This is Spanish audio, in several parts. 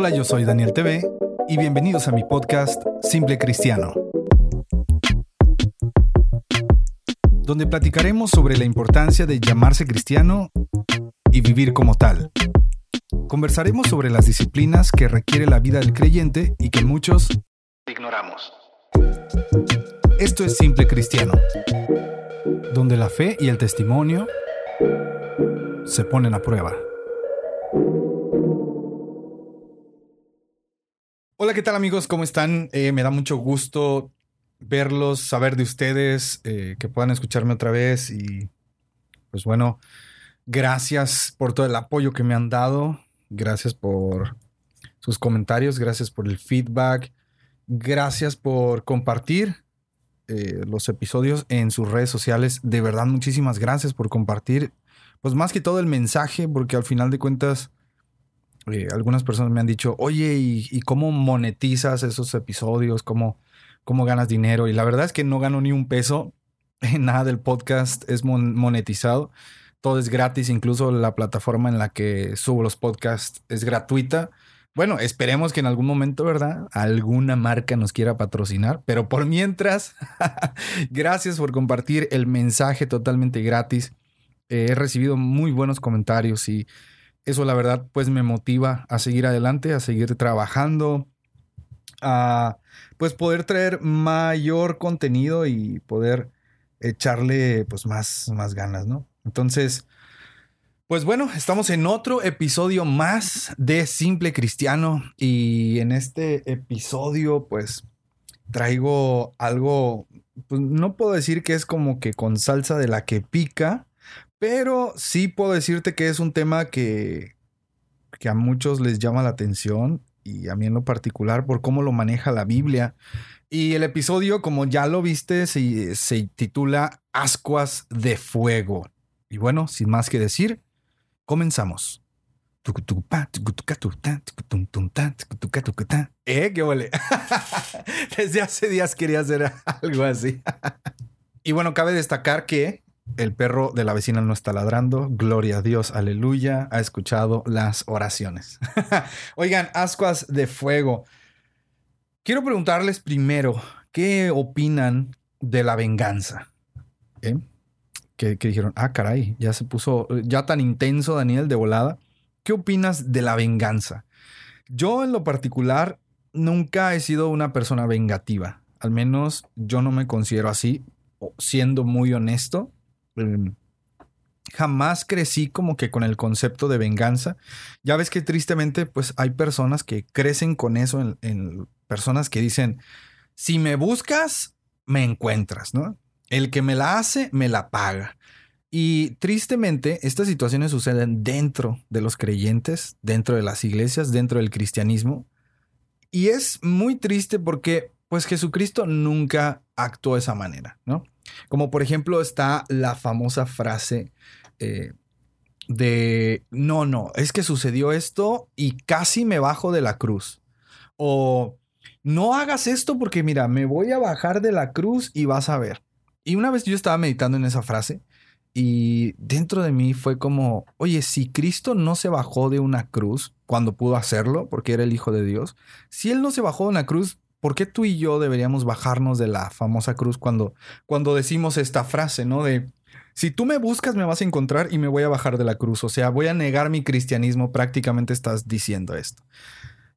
Hola, yo soy Daniel TV y bienvenidos a mi podcast Simple Cristiano, donde platicaremos sobre la importancia de llamarse cristiano y vivir como tal. Conversaremos sobre las disciplinas que requiere la vida del creyente y que muchos ignoramos. Esto es Simple Cristiano, donde la fe y el testimonio se ponen a prueba. Hola, ¿qué tal amigos? ¿Cómo están? Eh, me da mucho gusto verlos, saber de ustedes, eh, que puedan escucharme otra vez y pues bueno, gracias por todo el apoyo que me han dado, gracias por sus comentarios, gracias por el feedback, gracias por compartir eh, los episodios en sus redes sociales. De verdad, muchísimas gracias por compartir, pues más que todo el mensaje, porque al final de cuentas eh, algunas personas me han dicho, oye, ¿y, cómo monetizas esos episodios? ¿Cómo, ¿Cómo ganas dinero? Y la verdad es que no gano ni un peso. Nada del podcast es monetizado. Todo es gratis, incluso la plataforma en la que subo los podcasts es gratuita. Bueno, esperemos que en algún momento, ¿verdad? Alguna marca nos quiera patrocinar, pero por mientras, gracias por compartir el mensaje totalmente gratis. Eh, he recibido muy buenos comentarios y eso la verdad pues me motiva a seguir adelante, a seguir trabajando, a pues poder traer mayor contenido y poder echarle pues más, más ganas, ¿no? Entonces, pues bueno, estamos en otro episodio más de Simple Cristiano y en este episodio pues traigo algo, pues no puedo decir que es como que con salsa de la que pica, pero sí puedo decirte que es un tema que, que a muchos les llama la atención y a mí en lo particular por cómo lo maneja la Biblia. Y el episodio, como ya lo viste, se, se titula Ascuas de Fuego. Y bueno, sin más que decir, comenzamos. ¿Eh? ¿Qué huele? Desde hace días quería hacer algo así. y bueno, cabe destacar que el perro de la vecina no está ladrando. Gloria a Dios, aleluya. Ha escuchado las oraciones. Oigan, ascuas de fuego. Quiero preguntarles primero, ¿qué opinan de la venganza? ¿Eh? Que, que, dijeron, ah, caray, ya se puso ya tan intenso Daniel de volada. ¿Qué opinas de la venganza? Yo en lo particular nunca he sido una persona vengativa. Al menos yo no me considero así, siendo muy honesto. Em, jamás crecí como que con el concepto de venganza. Ya ves que tristemente pues hay personas que crecen con eso en, personas que dicen, si me buscas, me encuentras, ¿no? El que me la hace, me la paga. Y tristemente, estas situaciones suceden dentro de los creyentes, dentro de las iglesias, dentro del cristianismo. Y es muy triste porque, pues, Jesucristo nunca actuó de esa manera, ¿no? Como por ejemplo está la famosa frase eh, de, no, no, es que sucedió esto y casi me bajo de la cruz. O, no hagas esto porque mira, me voy a bajar de la cruz y vas a ver. Y una vez yo estaba meditando en esa frase y dentro de mí fue como, oye, si Cristo no se bajó de una cruz cuando pudo hacerlo, porque era el Hijo de Dios, si Él no se bajó de una cruz, ¿por qué tú y yo deberíamos bajarnos de la famosa cruz cuando, cuando decimos esta frase, ¿no? De, si tú me buscas me vas a encontrar y me voy a bajar de la cruz, o sea, voy a negar mi cristianismo, prácticamente estás diciendo esto.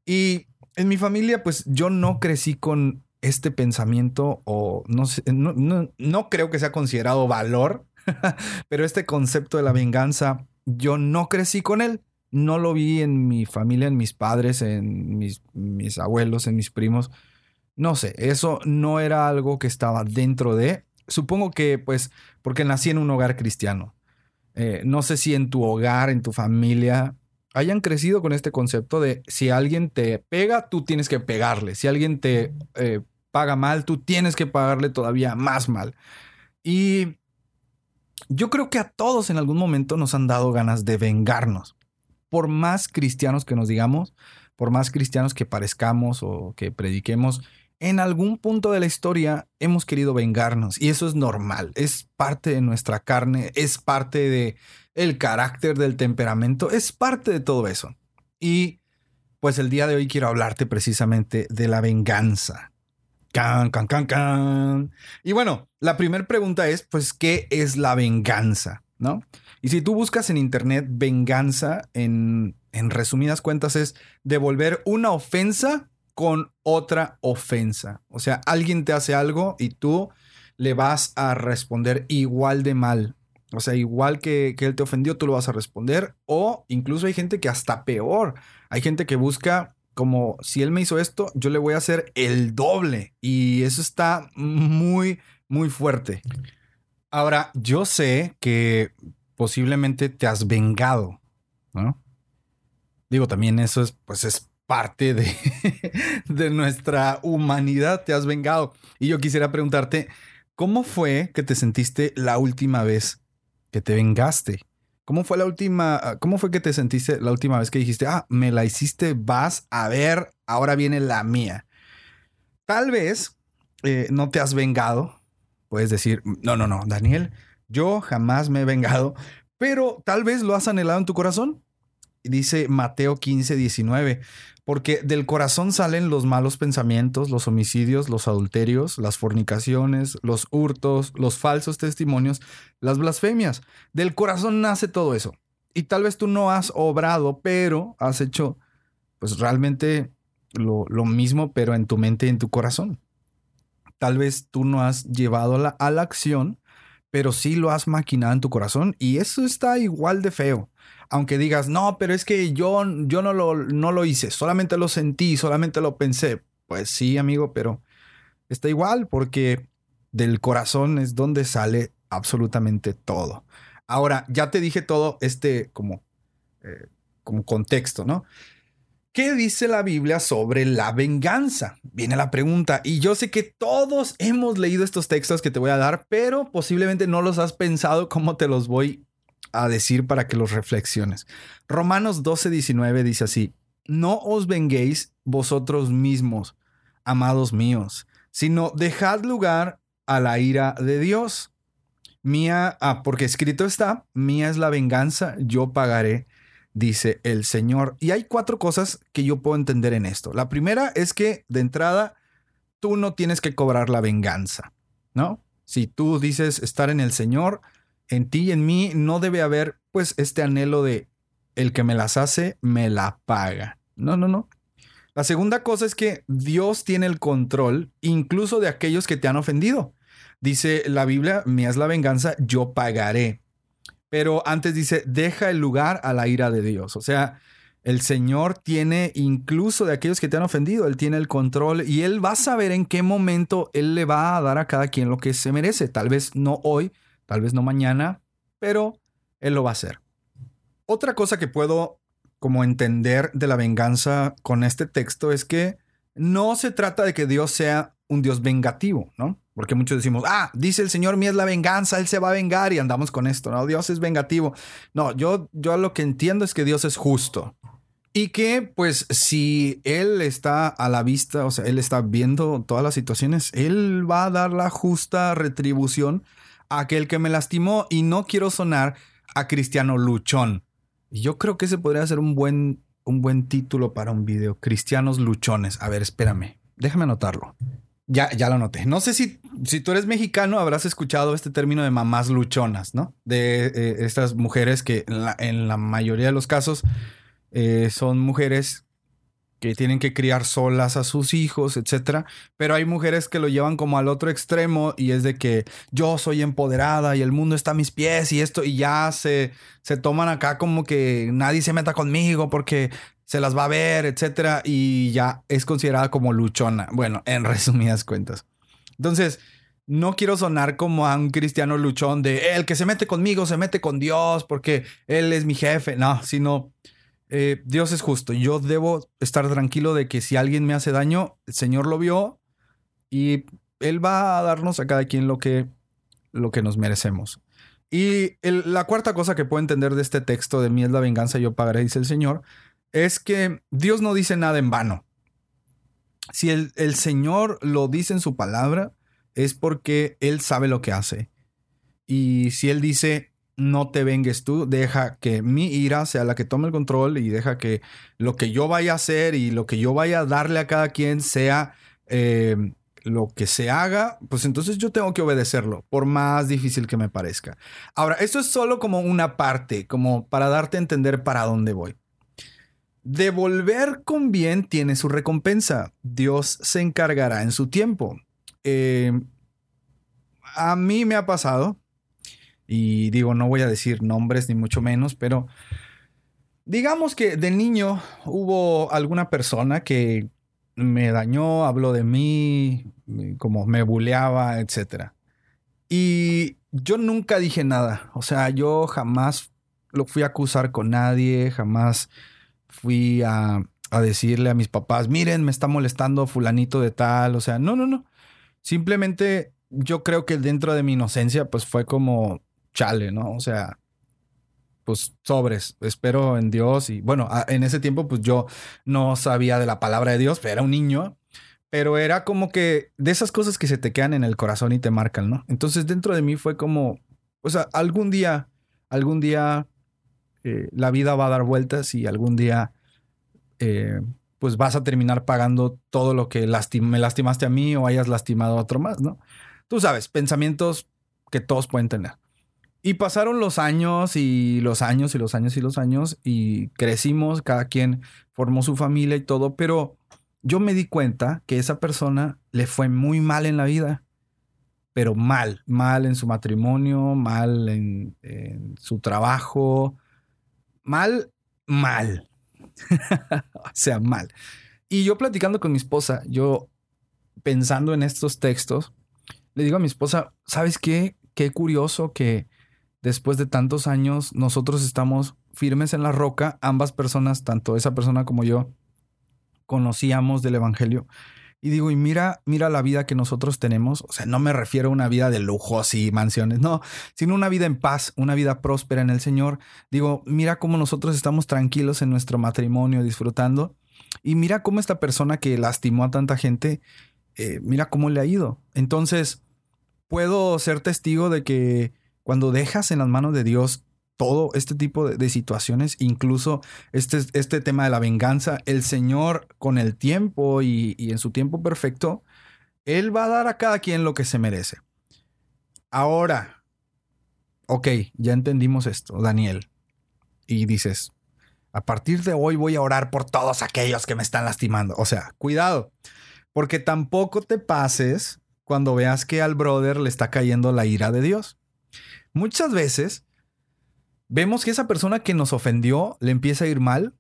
Y en mi familia, pues yo no crecí con este pensamiento o no, sé, no, no creo que sea considerado valor, pero este concepto de la venganza, yo no crecí con él no lo vi en mi familia, en mis padres, en mis, mis, abuelos, en mis primos. No sé, eso no era algo que estaba dentro de, supongo que pues porque nací en un hogar cristiano. Eh, no sé si en tu hogar, en tu familia, hayan crecido con este concepto de si alguien te pega, tú tienes que pegarle. Si alguien te eh, paga mal, tú tienes que pagarle todavía más mal. Y yo creo que a todos en algún momento nos han dado ganas de vengarnos. Por más cristianos que nos digamos, por más cristianos que parezcamos o que prediquemos, en algún punto de la historia hemos querido vengarnos y eso es normal, es parte de nuestra carne, es parte de el carácter del temperamento, es parte de todo eso. Y pues el día de hoy quiero hablarte precisamente de la venganza. Can, can, can, can. Y bueno, la primera pregunta es, pues, ¿qué es la venganza? ¿No? Y si tú buscas en internet venganza, en, en resumidas cuentas es devolver una ofensa con otra ofensa. O sea, alguien te hace algo y tú le vas a responder igual de mal. O sea, igual que, que, él te ofendió, tú lo vas a responder. O incluso hay gente que hasta peor. Hay gente que busca como si él me hizo esto, yo le voy a hacer el doble. Y eso está muy, muy fuerte. Ahora, yo sé que posiblemente te has vengado, ¿no? Digo, también eso es, pues es parte de, de nuestra humanidad, te has vengado. Y yo quisiera preguntarte, ¿cómo fue que te sentiste la última vez que te vengaste? ¿Cómo fue la última, cómo fue que te sentiste la última vez que dijiste, ah, me la hiciste, vas a ver, ahora viene la mía? Tal vez eh, no te has vengado. Puedes decir, no, no, no, Daniel, yo jamás me he vengado, pero tal vez lo has anhelado en tu corazón. Dice Mateo 15, 19 porque del corazón salen los malos pensamientos, los homicidios, los adulterios, las fornicaciones, los hurtos, los falsos testimonios, las blasfemias. Del corazón nace todo eso. Y tal vez tú no has obrado, pero has hecho pues realmente lo, mismo, pero en tu mente y en tu corazón. Tal vez tú no has llevado la, a la acción, pero sí lo has maquinado en tu corazón y eso está igual de feo aunque digas, no, pero es que yo, yo no, lo, no lo hice, solamente lo sentí, solamente lo pensé. Pues sí, amigo, pero está igual porque del corazón es donde sale absolutamente todo. Ahora, ya te dije todo este como, eh, como contexto, ¿no? ¿Qué dice la Biblia sobre la venganza? Viene la pregunta. Y yo sé que todos hemos leído estos textos que te voy a dar, pero posiblemente no los has pensado como te los voy a decir para que los reflexiones. Romanos 12, 19 dice así, no os venguéis vosotros mismos, amados míos, sino dejad lugar a la ira de Dios. Mía, ah, porque escrito está, mía es la venganza, yo pagaré, dice el Señor. Y hay cuatro cosas que yo puedo entender en esto. La primera es que de entrada, tú no tienes que cobrar la venganza, ¿no? Si tú dices estar en el Señor, en ti y en mí no debe haber pues este anhelo de el que me las hace, me la paga. No, no, no. La segunda cosa es que Dios tiene el control incluso de aquellos que te han ofendido. Dice la Biblia, mía es la venganza, yo pagaré. Pero antes dice, deja el lugar a la ira de Dios. O sea, el Señor tiene incluso de aquellos que te han ofendido, Él tiene el control y Él va a saber en qué momento Él le va a dar a cada quien lo que se merece. Tal vez no hoy, Tal vez no mañana, pero él lo va a hacer. Otra cosa que puedo como entender de la venganza con este texto es que no se trata de que Dios sea un Dios vengativo, ¿no? Porque muchos decimos, ah, dice el Señor, mía es la venganza, Él se va a vengar y andamos con esto, ¿no? Dios es vengativo. No, yo, yo lo que entiendo es que Dios es justo. Y que pues si Él está a la vista, o sea, Él está viendo todas las situaciones, Él va a dar la justa retribución aquel que me lastimó y no quiero sonar a Cristiano Luchón. Yo creo que ese podría ser un buen, un buen título para un video. Cristianos Luchones. A ver, espérame. Déjame anotarlo. Ya, ya lo anoté. No sé si, si tú eres mexicano, habrás escuchado este término de mamás luchonas, ¿no? De eh, estas mujeres que en la, mayoría de los casos eh, son mujeres que tienen que criar solas a sus hijos, etcétera. Pero hay mujeres que lo llevan como al otro extremo y es de que yo soy empoderada y el mundo está a mis pies y esto, y ya se, se toman acá como que nadie se meta conmigo porque se las va a ver, etcétera, y ya es considerada como luchona. Bueno, en resumidas cuentas. Entonces, no quiero sonar como a un cristiano luchón de el que se mete conmigo se mete con Dios porque él es mi jefe. No, sino eh, Dios es justo. Yo debo estar tranquilo de que si alguien me hace daño, el Señor lo vio y Él va a darnos a cada quien lo que, lo que nos merecemos. Y la cuarta cosa que puedo entender de este texto de mí es la venganza, yo pagaré, dice el Señor, es que Dios no dice nada en vano. Si el, el Señor lo dice en su palabra, es porque Él sabe lo que hace. Y si Él dice, no te vengues tú, deja que mi ira sea la que tome el control y deja que lo que yo vaya a hacer y lo que yo vaya a darle a cada quien sea eh, lo que se haga, pues entonces yo tengo que obedecerlo, por más difícil que me parezca. Ahora, esto es solo como una parte, como para darte a entender para dónde voy. Devolver con bien tiene su recompensa. Dios se encargará en su tiempo. Eh, a mí me ha pasado, y digo, no voy a decir nombres ni mucho menos, pero digamos que de niño hubo alguna persona que me dañó, habló de mí, como me buleaba, etc. Y yo nunca dije nada, o sea, yo jamás lo fui a acusar con nadie, jamás fui a, a decirle a mis papás, miren, me está molestando fulanito de tal, o sea, no, no, no. Simplemente yo creo que dentro de mi inocencia, pues fue como chale, ¿no? O sea, pues sobres, espero en Dios y bueno, en ese tiempo pues yo no sabía de la palabra de Dios, pero era un niño, pero era como que de esas cosas que se te quedan en el corazón y te marcan, ¿no? Entonces dentro de mí fue como, o sea, algún día, algún día eh, la vida va a dar vueltas y algún día eh, pues vas a terminar pagando todo lo que me lastimaste a mí o hayas lastimado a otro más, ¿no? Tú sabes, pensamientos que todos pueden tener. Y pasaron los años y los años y los años y los años y crecimos, cada quien formó su familia y todo, pero yo me di cuenta que esa persona le fue muy mal en la vida, pero mal, mal en su matrimonio, mal en, su trabajo, mal, mal, o sea, mal. Y yo platicando con mi esposa, yo pensando en estos textos, le digo a mi esposa, ¿sabes qué? Qué curioso que después de tantos años, nosotros estamos firmes en la roca, ambas personas, tanto esa persona como yo, conocíamos del Evangelio. Y digo, y mira, mira la vida que nosotros tenemos. O sea, no me refiero a una vida de lujos y mansiones, no, sino una vida en paz, una vida próspera en el Señor. Digo, mira cómo nosotros estamos tranquilos en nuestro matrimonio, disfrutando. Y mira cómo esta persona que lastimó a tanta gente, eh, mira cómo le ha ido. Entonces, puedo ser testigo de que cuando dejas en las manos de Dios todo este tipo de, situaciones, incluso este, este tema de la venganza, el Señor con el tiempo y, y en su tiempo perfecto, Él va a dar a cada quien lo que se merece. Ahora, ok, ya entendimos esto, Daniel. Y dices, a partir de hoy voy a orar por todos aquellos que me están lastimando. O sea, cuidado, porque tampoco te pases cuando veas que al brother le está cayendo la ira de Dios. Muchas veces vemos que esa persona que nos ofendió le empieza a ir mal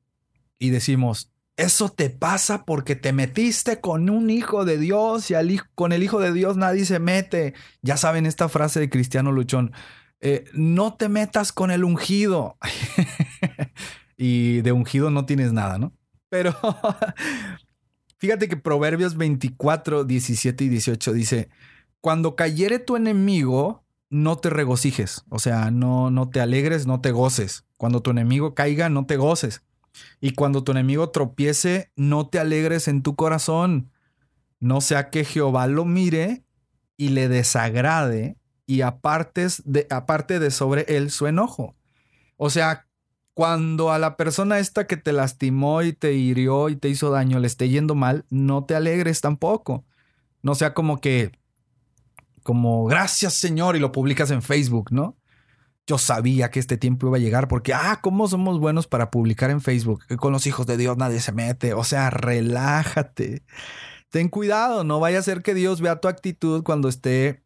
y decimos, eso te pasa porque te metiste con un hijo de Dios y con el hijo de Dios nadie se mete. Ya saben esta frase de Cristiano Luchón, eh, no te metas con el ungido. y de ungido no tienes nada, ¿no? Pero fíjate que Proverbios 24, 17 y 18 dice, cuando cayere tu enemigo, no te regocijes, o sea, no, no te alegres, no te goces. Cuando tu enemigo caiga, no te goces. Y cuando tu enemigo tropiece, no te alegres en tu corazón. No sea que Jehová lo mire y le desagrade y apartes de, aparte de sobre él su enojo. O sea, cuando a la persona esta que te lastimó y te hirió y te hizo daño le esté yendo mal, no te alegres tampoco. No sea como que como gracias Señor y lo publicas en Facebook, ¿no? Yo sabía que este tiempo iba a llegar porque, ah, ¿cómo somos buenos para publicar en Facebook? Con los hijos de Dios nadie se mete. O sea, relájate. Ten cuidado, no vaya a ser que Dios vea tu actitud cuando esté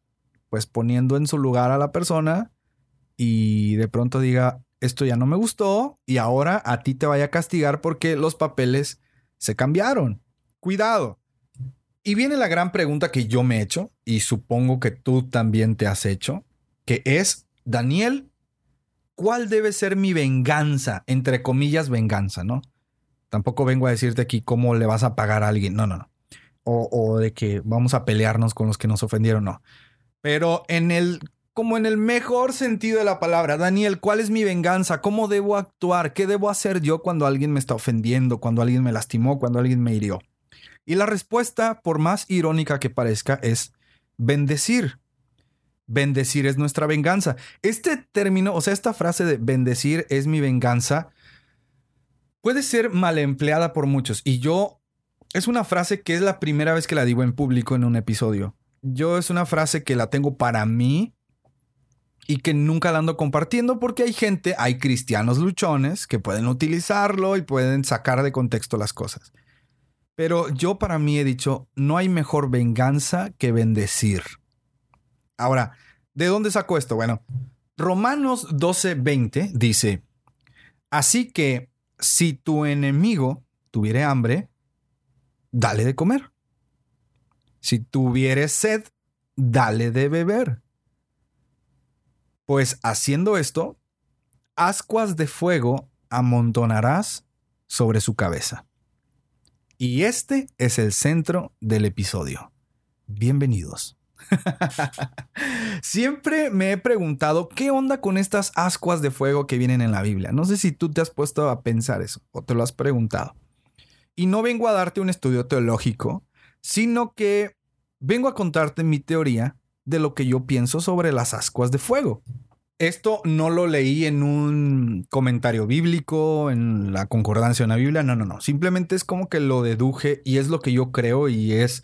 pues poniendo en su lugar a la persona y de pronto diga, esto ya no me gustó y ahora a ti te vaya a castigar porque los papeles se cambiaron. Cuidado. Y viene la gran pregunta que yo me he hecho y supongo que tú también te has hecho, que es, Daniel, ¿cuál debe ser mi venganza? Entre comillas, venganza, ¿no? Tampoco vengo a decirte aquí cómo le vas a pagar a alguien, no, no, no. O, o de que vamos a pelearnos con los que nos ofendieron, no. Pero en el, como en el mejor sentido de la palabra, Daniel, ¿cuál es mi venganza? ¿Cómo debo actuar? ¿Qué debo hacer yo cuando alguien me está ofendiendo, cuando alguien me lastimó, cuando alguien me hirió? Y la respuesta, por más irónica que parezca, es bendecir. bendecir es nuestra venganza. Este término, o sea, esta frase de bendecir es mi venganza, puede ser mal empleada por muchos. Y yo, es una frase que es la primera vez que la digo en público en un episodio. Yo es una frase que la tengo para mí y que nunca la ando compartiendo porque hay gente, hay cristianos luchones que pueden utilizarlo y pueden sacar de contexto las cosas. Pero yo para mí he dicho, no hay mejor venganza que bendecir. Ahora, ¿de dónde saco esto? Bueno, Romanos 12:20 dice, así que si tu enemigo tuviere hambre, dale de comer. Si tuviere sed, dale de beber. Pues haciendo esto, ascuas de fuego amontonarás sobre su cabeza. Y este es el centro del episodio. Bienvenidos. Siempre me he preguntado qué onda con estas ascuas de fuego que vienen en la Biblia. No sé si tú te has puesto a pensar eso o te lo has preguntado. Y no vengo a darte un estudio teológico, sino que vengo a contarte mi teoría de lo que yo pienso sobre las ascuas de fuego. Esto no lo leí en un comentario bíblico, en la concordancia de la Biblia, no, no, no. Simplemente es como que lo deduje y es lo que yo creo y es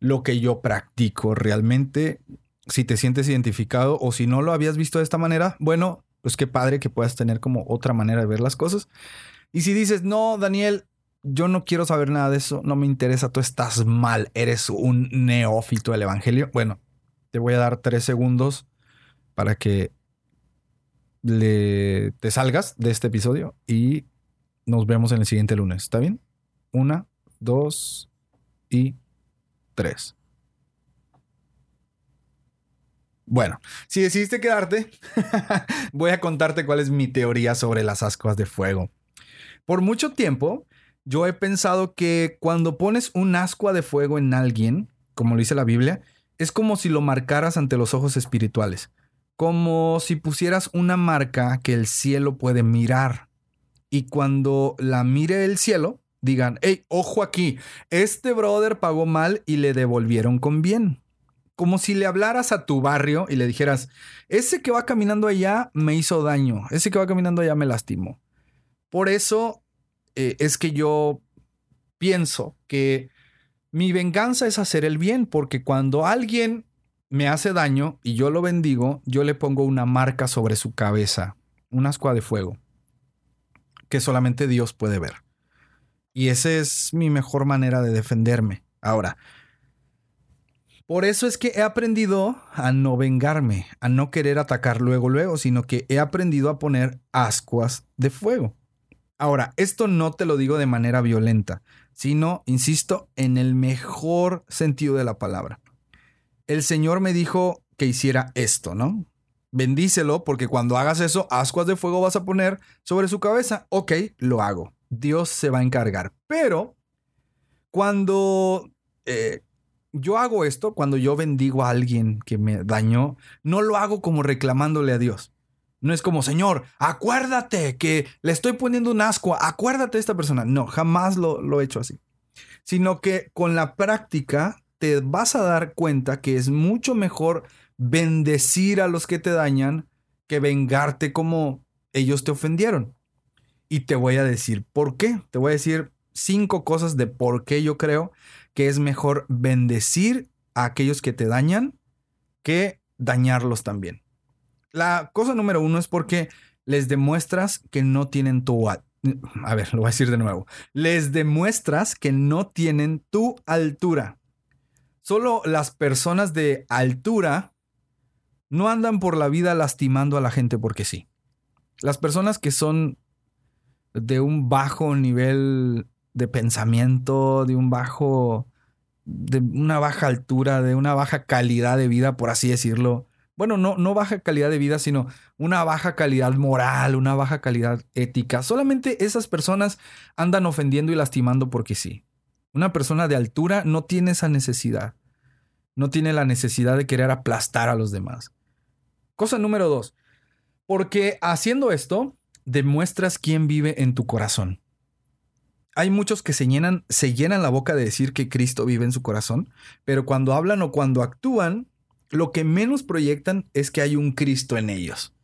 lo que yo practico realmente. Si te sientes identificado o si no lo habías visto de esta manera, bueno, pues qué padre que puedas tener como otra manera de ver las cosas. Y si dices, no, Daniel, yo no quiero saber nada de eso, no me interesa, tú estás mal, eres un neófito del Evangelio. Bueno, te voy a dar tres segundos para que le, te salgas de este episodio y nos vemos en el siguiente lunes. ¿Está bien? Una, dos y tres. Bueno, si decidiste quedarte, voy a contarte cuál es mi teoría sobre las ascuas de fuego. Por mucho tiempo, yo he pensado que cuando pones un ascua de fuego en alguien, como lo dice la Biblia, es como si lo marcaras ante los ojos espirituales como si pusieras una marca que el cielo puede mirar. Y cuando la mire el cielo, digan, hey, ojo aquí, este brother pagó mal y le devolvieron con bien. Como si le hablaras a tu barrio y le dijeras, ese que va caminando allá me hizo daño, ese que va caminando allá me lastimó. Por eso eh, es que yo pienso que mi venganza es hacer el bien, porque cuando alguien me hace daño y yo lo bendigo, yo le pongo una marca sobre su cabeza, un ascua de fuego, que solamente Dios puede ver. Y esa es mi mejor manera de defenderme. Ahora, por eso es que he aprendido a no vengarme, a no querer atacar luego, luego, sino que he aprendido a poner ascuas de fuego. Ahora, esto no te lo digo de manera violenta, sino, insisto, en el mejor sentido de la palabra el Señor me dijo que hiciera esto, ¿no? Bendícelo porque cuando hagas eso, ascuas de fuego vas a poner sobre su cabeza. Ok, lo hago. Dios se va a encargar. Pero cuando eh, yo hago esto, cuando yo bendigo a alguien que me dañó, no lo hago como reclamándole a Dios. No es como, Señor, acuérdate que le estoy poniendo un asco, acuérdate de esta persona. No, jamás lo, lo he hecho así. Sino que con la práctica te vas a dar cuenta que es mucho mejor bendecir a los que te dañan que vengarte como ellos te ofendieron. Y te voy a decir por qué. Te voy a decir cinco cosas de por qué yo creo que es mejor bendecir a aquellos que te dañan que dañarlos también. La cosa número uno es porque les demuestras que no tienen tu... A ver, lo voy a decir de nuevo. Les demuestras que no tienen tu altura. Solo las personas de altura no andan por la vida lastimando a la gente porque sí. Las personas que son de un bajo nivel de pensamiento, de un bajo, de una baja altura, de una baja calidad de vida, por así decirlo. Bueno, no, no baja calidad de vida, sino una baja calidad moral, una baja calidad ética. Solamente esas personas andan ofendiendo y lastimando porque sí. Una persona de altura no tiene esa necesidad. No tiene la necesidad de querer aplastar a los demás. Cosa número dos. Porque haciendo esto, demuestras quién vive en tu corazón. Hay muchos que se llenan, se llenan la boca de decir que Cristo vive en su corazón, pero cuando hablan o cuando actúan, lo que menos proyectan es que hay un Cristo en ellos.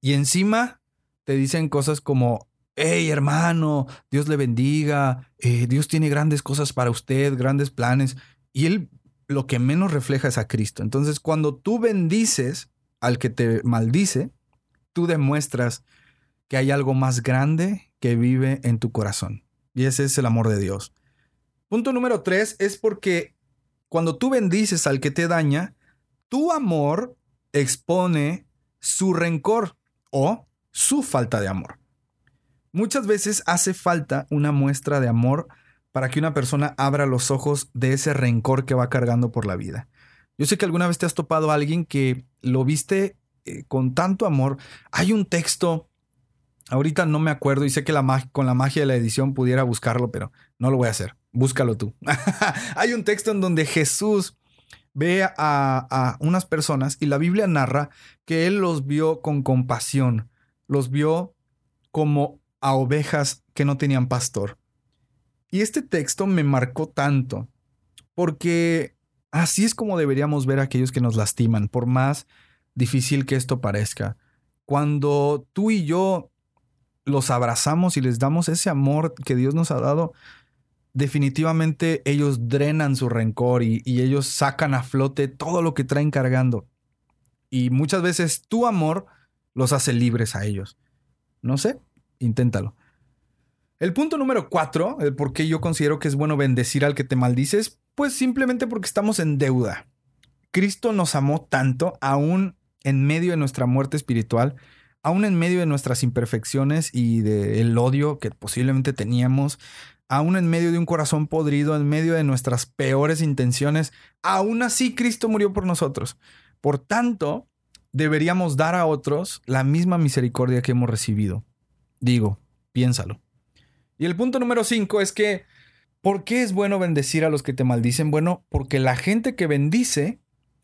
Y encima te dicen cosas como, hey hermano, Dios le bendiga, eh, Dios tiene grandes cosas para usted, grandes planes. Y él lo que menos refleja es a Cristo. Entonces, cuando tú bendices al que te maldice, tú demuestras que hay algo más grande que vive en tu corazón. Y ese es el amor de Dios. Punto número tres es porque cuando tú bendices al que te daña, tu amor expone su rencor o su falta de amor. Muchas veces hace falta una muestra de amor para que una persona abra los ojos de ese rencor que va cargando por la vida. Yo sé que alguna vez te has topado a alguien que lo viste eh, con tanto amor. Hay un texto, ahorita no me acuerdo y sé que con la magia de la edición pudiera buscarlo, pero no lo voy a hacer. Búscalo tú. Hay un texto en donde Jesús ve a unas personas y la Biblia narra que él los vio con compasión, los vio como a ovejas que no tenían pastor. Y este texto me marcó tanto, porque así es como deberíamos ver a aquellos que nos lastiman, por más difícil que esto parezca. Cuando tú y yo los abrazamos y les damos ese amor que Dios nos ha dado, definitivamente ellos drenan su rencor y, ellos sacan a flote todo lo que traen cargando. Y muchas veces tu amor los hace libres a ellos. No sé, inténtalo. El punto número cuatro, el por qué yo considero que es bueno bendecir al que te maldices, pues simplemente porque estamos en deuda. Cristo nos amó tanto, aún en medio de nuestra muerte espiritual, aún en medio de nuestras imperfecciones y del odio que posiblemente teníamos, aún en medio de un corazón podrido, en medio de nuestras peores intenciones, aún así Cristo murió por nosotros. Por tanto, deberíamos dar a otros la misma misericordia que hemos recibido. Digo, piénsalo. Y el punto número cinco es que, ¿por qué es bueno bendecir a los que te maldicen? Bueno, porque la gente que bendice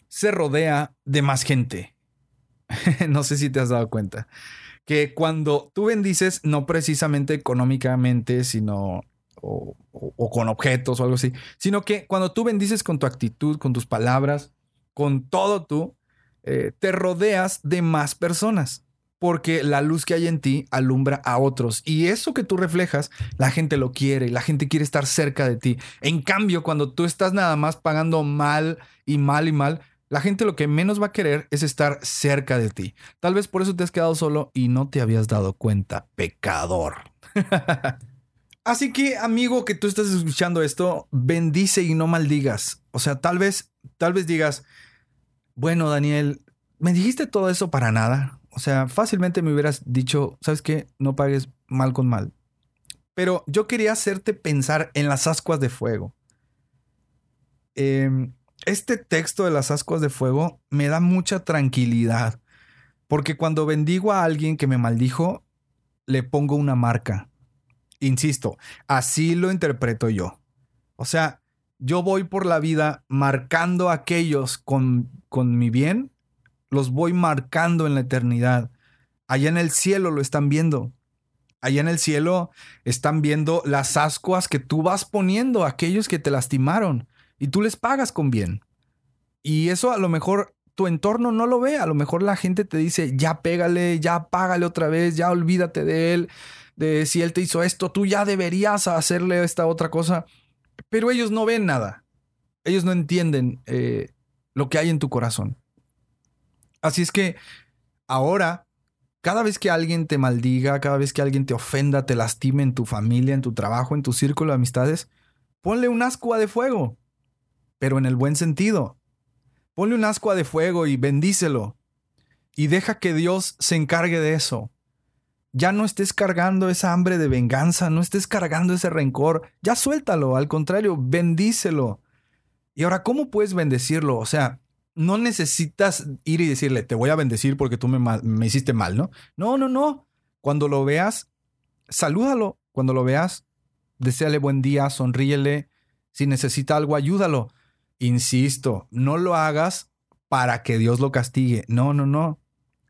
se rodea de más gente. no sé si te has dado cuenta. Que cuando tú bendices, no precisamente económicamente, sino o, con objetos o algo así, sino que cuando tú bendices con tu actitud, con tus palabras, con todo tú, eh, te rodeas de más personas porque la luz que hay en ti alumbra a otros y eso que tú reflejas, la gente lo quiere, la gente quiere estar cerca de ti. En cambio, cuando tú estás nada más pagando mal y mal y mal, la gente lo que menos va a querer es estar cerca de ti. Tal vez por eso te has quedado solo y no te habías dado cuenta, pecador. Así que, amigo, que tú estás escuchando esto, bendice y no maldigas. O sea, tal vez, tal vez digas, bueno, Daniel, me dijiste todo eso para nada. O sea, fácilmente me hubieras dicho, ¿sabes qué? No pagues mal con mal. Pero yo quería hacerte pensar en las ascuas de fuego. Em, este texto de las ascuas de fuego me da mucha tranquilidad. Porque cuando bendigo a alguien que me maldijo, le pongo una marca. Insisto, así lo interpreto yo. O sea, yo voy por la vida marcando a aquellos con, con mi bien los voy marcando en la eternidad. Allá en el cielo lo están viendo. Allá en el cielo están viendo las ascuas que tú vas poniendo a aquellos que te lastimaron y tú les pagas con bien. Y eso a lo mejor tu entorno no lo ve. A lo mejor la gente te dice, ya pégale, ya págale otra vez, ya olvídate de él, de si él te hizo esto, tú ya deberías hacerle esta otra cosa. Pero ellos no ven nada. Ellos no entienden eh, lo que hay en tu corazón. Así es que ahora, cada vez que alguien te maldiga, cada vez que alguien te ofenda, te lastime en tu familia, en tu trabajo, en tu círculo de amistades, ponle un ascua de fuego, pero en el buen sentido. Ponle un ascua de fuego y bendícelo. Y deja que Dios se encargue de eso. Ya no estés cargando esa hambre de venganza, no estés cargando ese rencor. Ya suéltalo, al contrario, bendícelo. Y ahora, ¿cómo puedes bendecirlo? O sea, no necesitas ir y decirle, te voy a bendecir porque tú me, hiciste mal, ¿no? No, no, no. Cuando lo veas, salúdalo. Cuando lo veas, deséale buen día, sonríele. Si necesita algo, ayúdalo. Insisto, no lo hagas para que Dios lo castigue. No, no, no.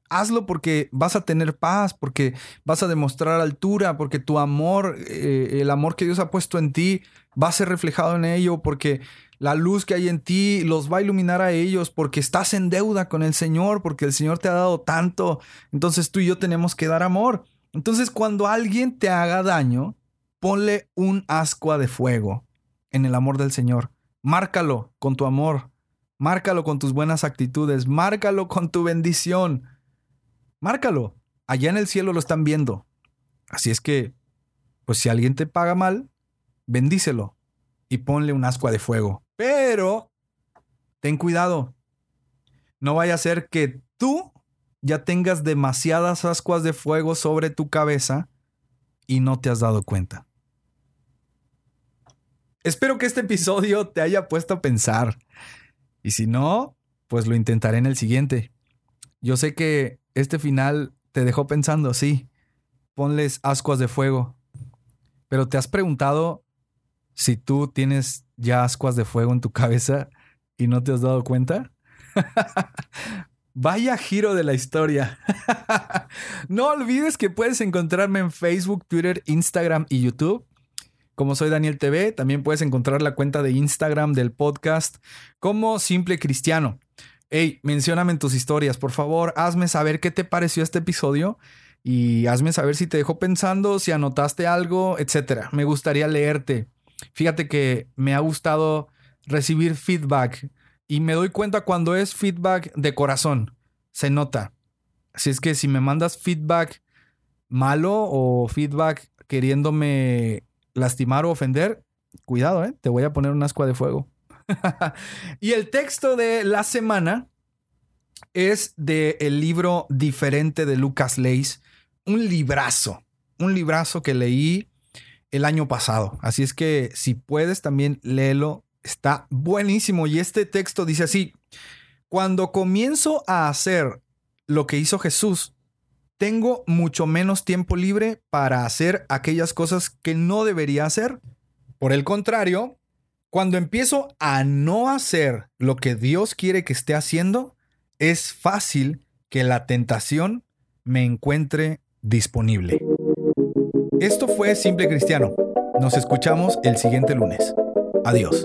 Hazlo porque vas a tener paz, porque vas a demostrar altura, porque tu amor, eh, el amor que Dios ha puesto en ti, va a ser reflejado en ello, porque la luz que hay en ti los va a iluminar a ellos, porque estás en deuda con el Señor, porque el Señor te ha dado tanto. Entonces tú y yo tenemos que dar amor. Entonces cuando alguien te haga daño, ponle un ascua de fuego en el amor del Señor. Márcalo con tu amor. Márcalo con tus buenas actitudes. Márcalo con tu bendición. Márcalo. Allá en el cielo lo están viendo. Así es que, pues si alguien te paga mal, bendícelo y ponle un ascua de fuego. Pero, ten cuidado. No vaya a ser que tú ya tengas demasiadas ascuas de fuego sobre tu cabeza y no te has dado cuenta. Espero que este episodio te haya puesto a pensar. Y si no, pues lo intentaré en el siguiente. Yo sé que este final te dejó pensando, sí, ponles ascuas de fuego. Pero te has preguntado si tú tienes ya ascuas de fuego en tu cabeza y no te has dado cuenta. Vaya giro de la historia. no olvides que puedes encontrarme en Facebook, Twitter, Instagram y YouTube. Como soy Daniel TV, también puedes encontrar la cuenta de Instagram del podcast como Simple Cristiano. Hey, mencióname en tus historias, por favor, hazme saber qué te pareció este episodio y hazme saber si te dejó pensando, si anotaste algo, etcétera. Me gustaría leerte. Fíjate que me ha gustado recibir feedback y me doy cuenta cuando es feedback de corazón. Se nota. Así es que si me mandas feedback malo o feedback queriéndome lastimar o ofender, cuidado, ¿eh? te voy a poner un ascua de fuego. y el texto de la semana es del el libro Diferente de Lucas Leis, un librazo, un librazo que leí el año pasado. Así es que si puedes también léelo, está buenísimo. Y este texto dice así, cuando comienzo a hacer lo que hizo Jesús, tengo mucho menos tiempo libre para hacer aquellas cosas que no debería hacer. Por el contrario, cuando empiezo a no hacer lo que Dios quiere que esté haciendo, es fácil que la tentación me encuentre disponible. Esto fue Simple Cristiano. Nos escuchamos el siguiente lunes. Adiós.